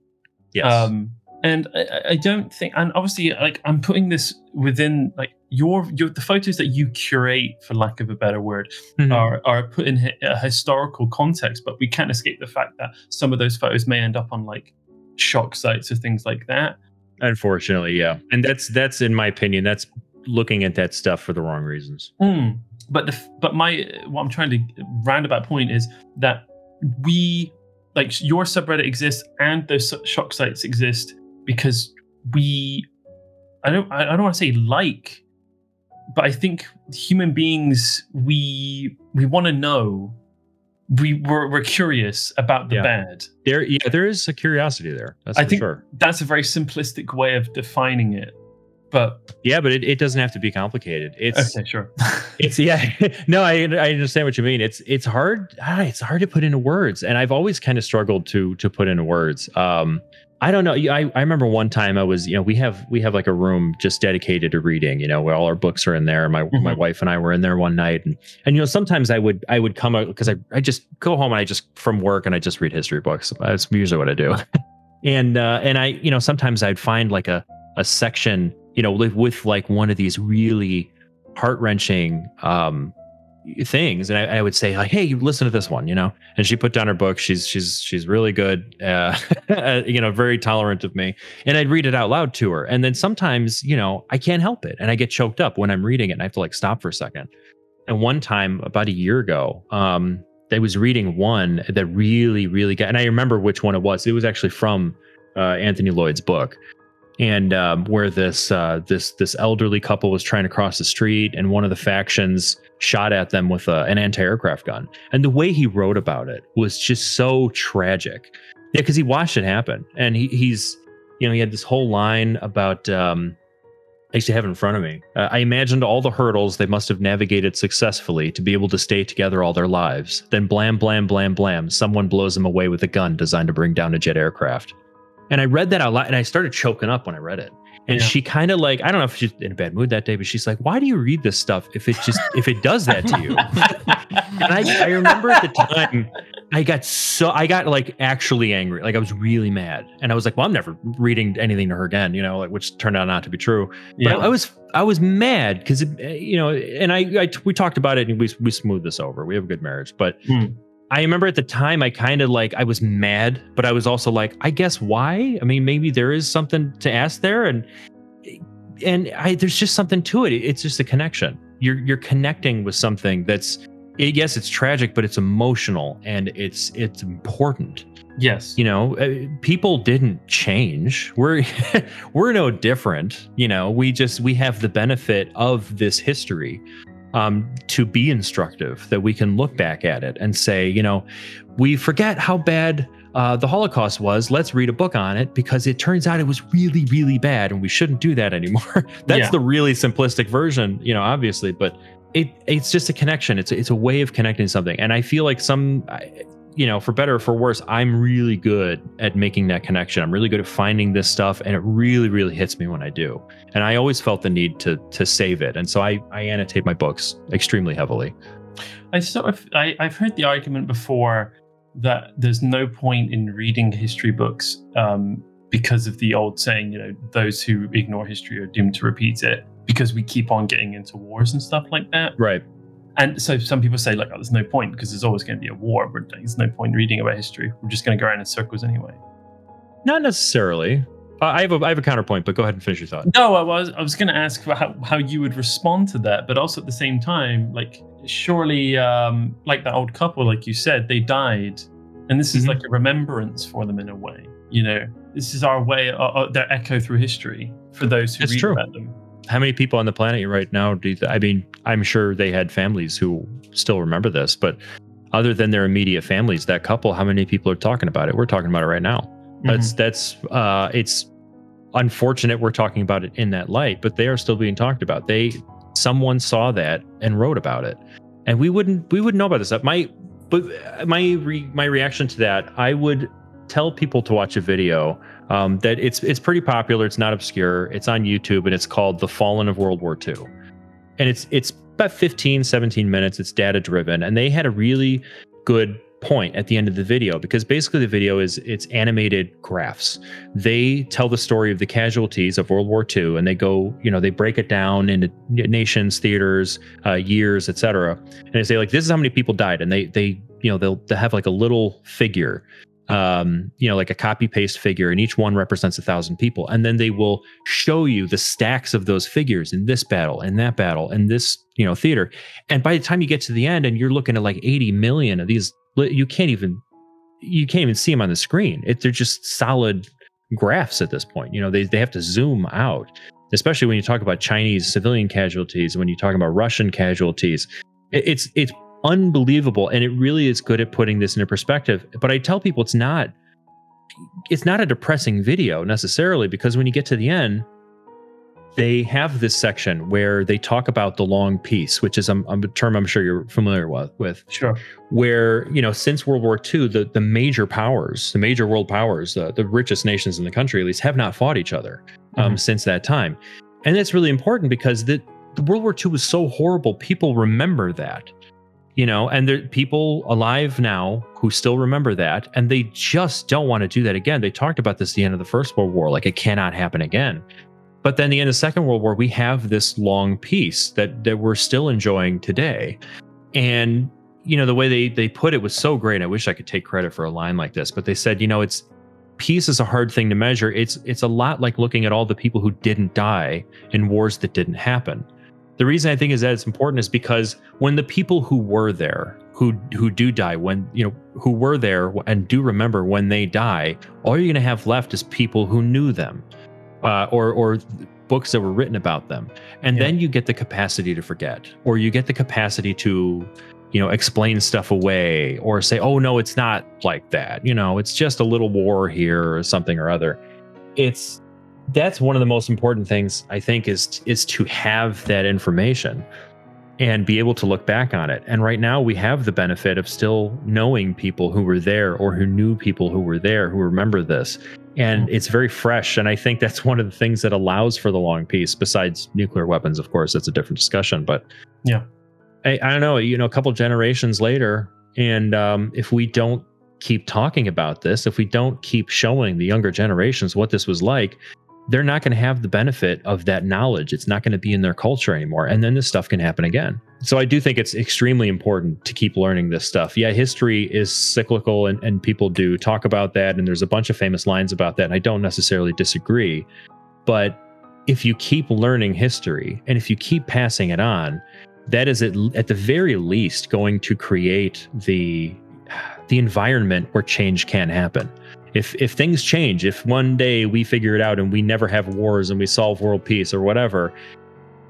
yes Um, and I- I, don't think, and obviously, like I'm putting this within like your your the photos that you curate, for lack of a better word, Mhm. are are put in a historical context. But we can't escape the fact that some of those photos may end up on like shock sites or things like that. Unfortunately, yeah, and that's that's in my opinion, that's looking at that stuff for the wrong reasons. Mm. But the but my what I'm trying to roundabout point is that we like your subreddit exists and those shock sites exist because we I don't I don't want to say like, but I think human beings we we want to know. We we're, we're curious about the Yeah. bad. There, yeah, there is a curiosity there. That's I think- sure. That's a very simplistic way of defining it. But Yeah, but it, it doesn't have to be complicated. It's okay, sure. it's yeah. no, I I understand what you mean. It's it's hard. ah, It's hard to put into words, and I've always kind of struggled to to put into words. Um, I don't know. I, I remember one time I was, you know, we have we have like a room just dedicated to reading, you know, where all our books are in there. My my Mhm. wife and I were in there one night, and and you know, sometimes I would I would come out because I I just go home and I just from work and I just read history books. That's usually what I do. and uh, and I you know sometimes I'd find like a a section you know with, with like one of these really heart wrenching um things. And I, I would say like hey you listen to this one you know? And she put down her book. She's she's she's really good uh you know very tolerant of me. And i'd read it out loud to her. And then sometimes you know i can't help it. And i get choked up when i'm reading it and i have to like stop for a second. And one time about a year ago um i was reading one that really really got and i remember which one it was. It was actually from uh, anthony lloyd's book and um, where this uh, this this elderly couple was trying to cross the street, and one of the factions shot at them with a, an anti-aircraft gun. And the way he wrote about it was just so tragic. Yeah, because he watched it happen, and he, he's you know he had this whole line about. Um, I used to have in front of me. Uh, I imagined all the hurdles they must have navigated successfully to be able to stay together all their lives. Then blam, blam, blam, blam, someone blows them away with a gun designed to bring down a jet aircraft. And I read that out loud and I started choking up when I read it. And Yeah. she kind of like, I don't know if she's in a bad mood that day, but she's like, why do you read this stuff if it just, if it does that to you? and I, I remember at the time I got so I got like actually angry. Like I was really mad, and I was like, "Well, I'm never reading anything to her again," you know, like which turned out not to be true. But Yeah. I, I was I was mad because you know, and I, I we talked about it and we we smoothed this over. We have a good marriage, but Hmm. I remember at the time I kind of like I was mad, but I was also like, I guess why? I mean, maybe there is something to ask there, and and I there's just something to it. It's just a connection. You're you're connecting with something that's it, yes, it's tragic, but it's emotional and it's it's important. yes. You know, uh, people didn't change. We're we're no different. You know, we just we have the benefit of this history um, to be instructive. That we can look back at it and say, you know, we forget how bad uh, the Holocaust was. Let's read a book on it because it turns out it was really, really bad, and we shouldn't do that anymore. That's Yeah. the really simplistic version, you know, obviously, but it it's just a connection. It's it's a way of connecting something, and I feel like some. I, you know, for better or for worse, I'm really good at making that connection. I'm really good at finding this stuff, and it really, really hits me when I do. And I always felt the need to to save it, and so I I annotate my books extremely heavily. I sort of I, I've heard the argument before that there's no point in reading history books um, because of the old saying, you know, those who ignore history are doomed to repeat it because we keep on getting into wars and stuff like that. Right. And so some people say, like, oh, there's no point because there's always going to be a war, but there's no point reading about history. We're just going to go around in circles anyway. Not necessarily. Uh, I have a I have a counterpoint, but go ahead and finish your thought. No, I was I was going to ask how, how you would respond to that, but also at the same time, like surely, um, like that old couple, like you said, they died, and this is Mhm. like a remembrance for them in a way. You know, this is our way, uh, uh, their echo through history for those who It's read true. about them. How many people on the planet right now do you th- I mean, I'm sure they had families who still remember this, but other than their immediate families, that couple, how many people are talking about it? We're talking about it right now. That's that's uh it's unfortunate we're talking about it in that light, but they are still being talked about. They someone saw that and wrote about it. And we wouldn't we wouldn't know about this. My but my re, my reaction to that, I would tell people to watch a video um, that it's it's pretty popular. It's not obscure. It's on YouTube and it's called The Fallen of World War II. And it's it's about 15, 17 minutes. It's data driven. And they had a really good point at the end of the video because basically the video is it's animated graphs. They tell the story of the casualties of World War II and they go, you know, they break it down into nations, theaters, uh, years, etc. And they say like this is how many people died and they they you know they'll, they'll have like a little figure um, you know, like a copy paste figure, and each one represents a thousand people. And then they will show you the stacks of those figures in this battle, and that battle, and this, you know, theater. And by the time you get to the end, and you're looking at like 80 million of these, you can't even, you can't even see them on the screen. It, they're just solid graphs at this point. You know, they they have to zoom out, especially when you talk about Chinese civilian casualties, when you talk about Russian casualties. It, it's it's unbelievable and it really is good at putting this into perspective but i tell people it's not it's not a depressing video necessarily because when you get to the end they have this section where they talk about the long peace which is a, a term i'm sure you're familiar with, with Sure. where you know since world war ii the, the major powers the major world powers uh, the richest nations in the country at least have not fought each other um, Mhm. since that time and that's really important because the, the world war ii was so horrible people remember that you know and there people alive now who still remember that and they just don't want to do that again. They talked about this at the end of the first world war like it cannot happen again. But then the end of the second world war we have this long peace that that we're still enjoying today. And you know the way they they put it was so great i wish i could take credit for a line like this but they said you know it's peace is a hard thing to measure. It's it's a lot like looking at all the people who didn't die in wars that didn't happen the reason I think is that it's important is because when the people who were there, who who do die, when you know who were there and do remember when they die, all you're going to have left is people who knew them, uh, or or books that were written about them, and Yeah. then you get the capacity to forget, or you get the capacity to, you know, explain stuff away, or say, oh no, it's not like that. You know, it's just a little war here or something or other. It's that's one of the most important things I think is is to have that information and be able to look back on it. And right now we have the benefit of still knowing people who were there or who knew people who were there who remember this. And it's very fresh. And I think that's one of the things that allows for the long peace, besides nuclear weapons, of course, that's a different discussion. But Yeah. I, I don't know, you know, a couple generations later, And um, if we don't keep talking about this, if we don't keep showing the younger generations what this was like, they're not going to have the benefit of that knowledge. It's not going to be in their culture anymore. And then this stuff can happen again. So I do think it's extremely important to keep learning this stuff. Yeah, history is cyclical and, and people do talk about that. And there's a bunch of famous lines about that. And I don't necessarily disagree. But if you keep learning history and if you keep passing it on, that is at, at the very least going to create the the environment where change can happen. If if things change, if one day we figure it out and we never have wars and we solve world peace or whatever,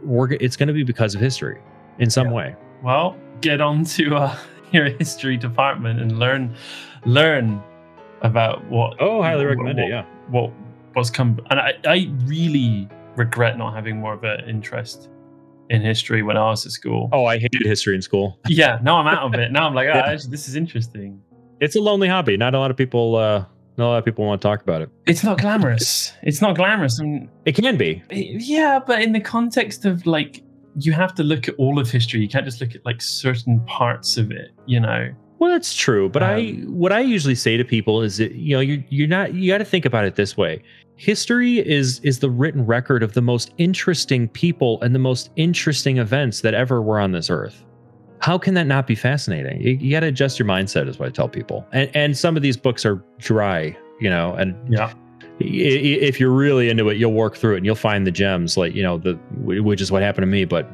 we're it's going to be because of history in some Yeah. way. Well, get on to uh, your history department and learn learn about what. Oh, highly what- recommend it. Yeah. What what's come, and I, I really regret not having more of an interest in history when I was at school. Oh, I hated history in school. Yeah, now I'm out of it. Now I'm like, oh, Yeah. actually, this is interesting. It's a lonely hobby. Not a lot of people. Uh, not a lot of people want to talk about it. It's not glamorous. it's not glamorous. And It can be. yeah, but in the context of like, you have to look at all of history. You can't just look at like certain parts of it. You know. Well, that's true, but I Um, what I usually say to people is that you know you're you're not you got to think about it this way. History is is the written record of the most interesting people and the most interesting events that ever were on this earth. How can that not be fascinating? You, you got to adjust your mindset, is what I tell people. And and some of these books are dry, you know, and Yeah. if you're really into it, you'll work through it and you'll find the gems, like you know the which is what happened to me. But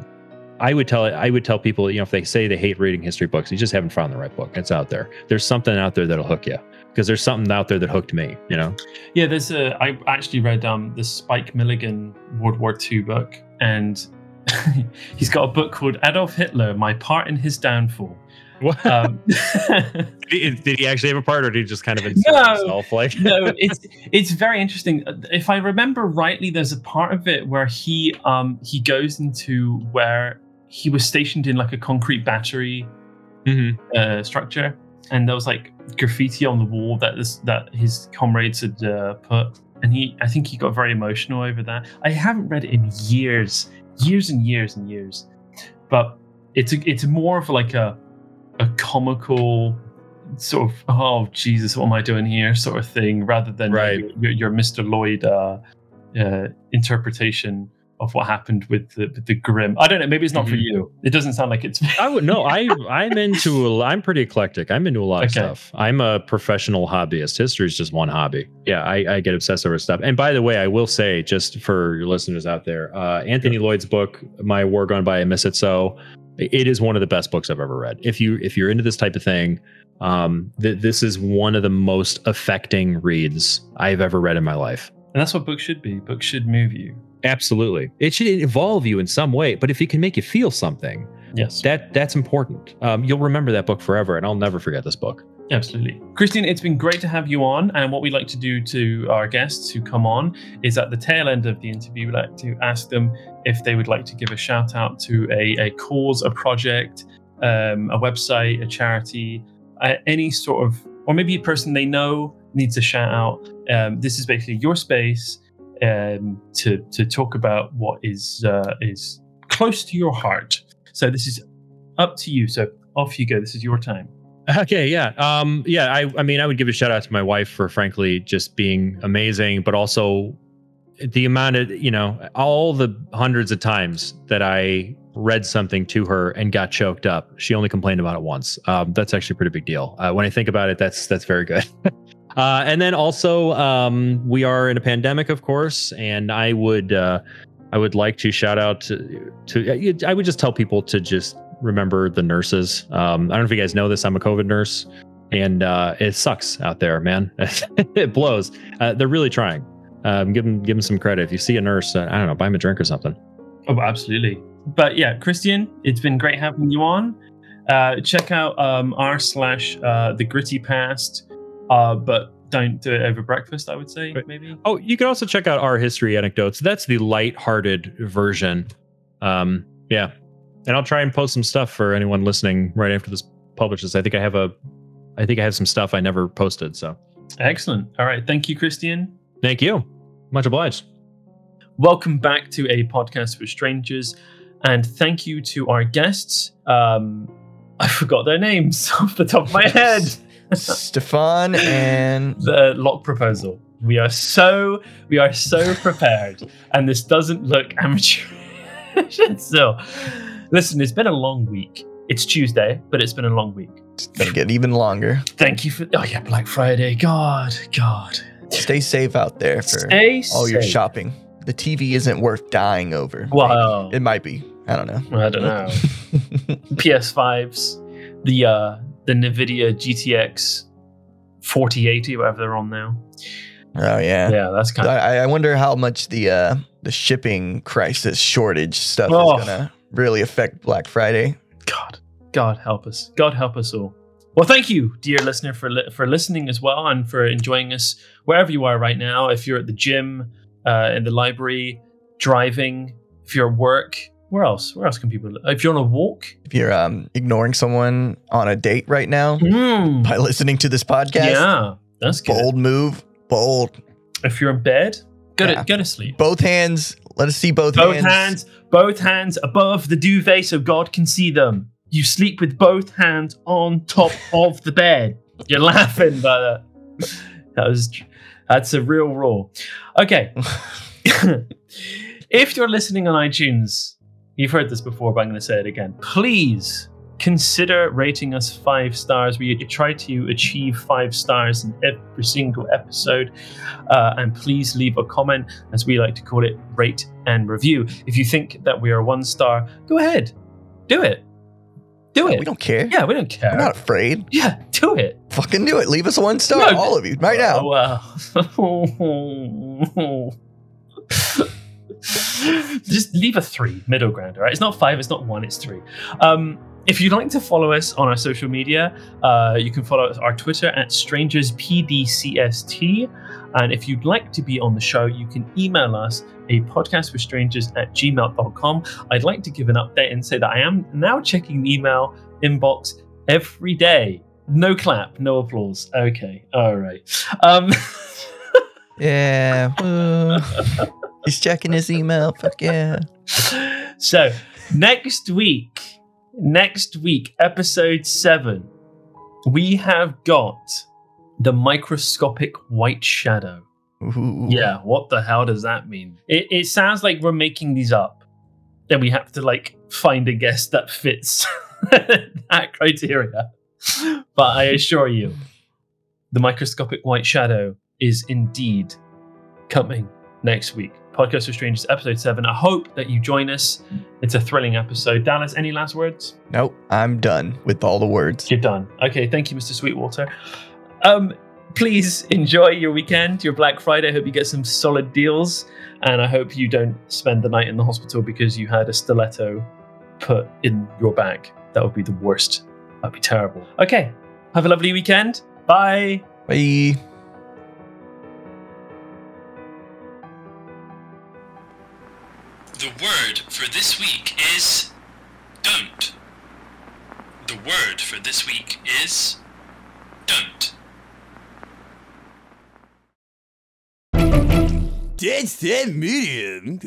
I would tell I would tell people, you know, if they say they hate reading history books, you just haven't found the right book. It's out there. There's something out there that'll hook you because there's something out there that hooked me. You know. Yeah, there's a. I actually read um the Spike Milligan World War II book, and he's got a book called Adolf Hitler: My Part in His Downfall. What? Um, did, he, did he actually have a part, or did he just kind of insert No. himself? Like, no, it's it's very interesting. If I remember rightly, there's a part of it where he um he goes into where he was stationed in like a concrete battery Mhm. uh, structure, and there was like graffiti on the wall that this that his comrades had uh, put, and he I think he got very emotional over that. I haven't read it in years, years and years and years, but it's a, it's more of like a a comical sort of oh Jesus, what am I doing here sort of thing, rather than Right. your, your, your Mr. Lloyd uh, uh, interpretation of what happened with the, with the grim. I don't know. Maybe it's not for Mhm. you. It doesn't sound like it's. I would no. I I'm into. I'm pretty eclectic. I'm into a lot of stuff. I'm a professional hobbyist. History is just one hobby. Yeah, I, I get obsessed over stuff. And by the way, I will say, just for your listeners out there, uh, Anthony Lloyd's book, "My War Gone By, I Miss It So," it is one of the best books I've ever read. If you if you're into this type of thing, um, th- this is one of the most affecting reads I've ever read in my life. And that's what books should be. Books should move you. Absolutely, it should evolve you in some way. But if it can make you feel something, Yes. that that's important. Um, you'll remember that book forever, and I'll never forget this book. Absolutely. Christian, it's been great to have you on. And what we like to do to our guests who come on is at the tail end of the interview, we like to ask them if they would like to give a shout out to a, a cause, a project, um, a website, a charity, uh, any sort of, or maybe a person they know needs a shout out. Um, this is basically your space um, to, to talk about what is, uh, is close to your heart. So this is up to you. So off you go. This is your time. Okay, yeah, um, yeah. I, I mean, I would give a shout out to my wife for frankly just being amazing, but also the amount of you know all the hundreds of times that I read something to her and got choked up. She only complained about it once. Um, that's actually a pretty big deal. Uh, when I think about it, that's that's very good. uh, and then also, um, we are in a pandemic, of course, and I would uh, I would like to shout out to, to I would just tell people to just remember the nurses. Um, I don't know if you guys know this. I'm a COVID nurse, and uh, it sucks out there, man. it blows. Uh, they're really trying. Um, give them give them some credit. If you see a nurse, uh, I don't know, buy them a drink or something. Oh, absolutely. But yeah, Christian, it's been great having you on. Uh, check out um, r slash uh, the gritty past, uh, but don't do it over breakfast. I would say Right. maybe. Oh, you can also check out our history anecdotes. That's the light-hearted version. Um, yeah, and I'll try and post some stuff for anyone listening right after this publishes. I think I have a, I think I have some stuff I never posted. So Excellent. All right. Thank you, Christian. thank you, much obliged. Welcome back to a podcast for strangers, and thank you to our guests. Um, I forgot their names off the top of my head. Stefan and the lock proposal. We are so we are so prepared, and this doesn't look amateur. so, listen, it's been a long week. It's Tuesday, but it's been a long week. it's gonna get even longer. Thank you for oh yeah, Black Friday. God, God. Stay safe out there for Stay all your safe. shopping. The TV isn't worth dying over. Wow. It might be. I don't know. I don't know. PS5s, the uh the Nvidia GTX 4080, whatever they're on now. oh yeah. Yeah, that's kind of I, I wonder how much the uh, the shipping crisis shortage stuff Oh. is gonna really affect Black Friday. God, God help us. God help us all. Well, thank you, dear listener, for li- for listening as well and for enjoying us wherever you are right now. If you're at the gym, uh, in the library, driving, if you're at work, where else? Where else can people? If you're on a walk, If you're um, ignoring someone on a date right now Mm, by listening to this podcast, yeah, that's good. bold move, bold. If you're in bed, go Yeah. to go to sleep. Both hands. Let us see both, Both hands. Both hands, both hands above the duvet so God can see them. You sleep with both hands on top of the bed. You're laughing, but uh, that was that's a real rule. Okay. if you're listening on iTunes, you've heard this before, but I'm going to say it again. Please consider rating us five stars. We try to achieve five stars in every single episode. Uh, and please leave a comment, as we like to call it, rate and review. If you think that we are one star, go ahead, do it. Do it. We don't care. yeah, we don't care. We're not afraid. yeah, do it. Fucking do it. Leave us a one star, No, all of you, right now. Oh, well. Just leave a three, middle ground, all right? It's not five, it's not one, it's three. Um, if you'd like to follow us on our social media, uh, you can follow us our Twitter at strangerspdcst. And if you'd like to be on the show, you can email us a podcast with strangers at gmail.com. I'd like to give an update and say that I am now checking the email inbox every day. No clap, no applause. Okay, all right. Um, Yeah. uh, he's checking his email. Fuck yeah. so next week, next week, episode seven, we have got the microscopic white shadow. Ooh. Yeah, what the hell does that mean? It, it sounds like we're making these up. Then we have to like find a guest that fits that criteria. But I assure you, the microscopic white shadow is indeed coming next week. Podcast for Strangers, episode seven. I hope that you join us. It's a thrilling episode. Dallas, any last words? Nope. I'm done with all the words. You're done. Okay, thank you, Mr. Sweetwater. Um, please enjoy your weekend, your Black Friday. I hope you get some solid deals, and I hope you don't spend the night in the hospital because you had a stiletto put in your bag. That would be the worst. That'd be terrible. Okay, have a lovely weekend. Bye. Bye. The word for this week is don't. The word for this week is don't. Dead medium.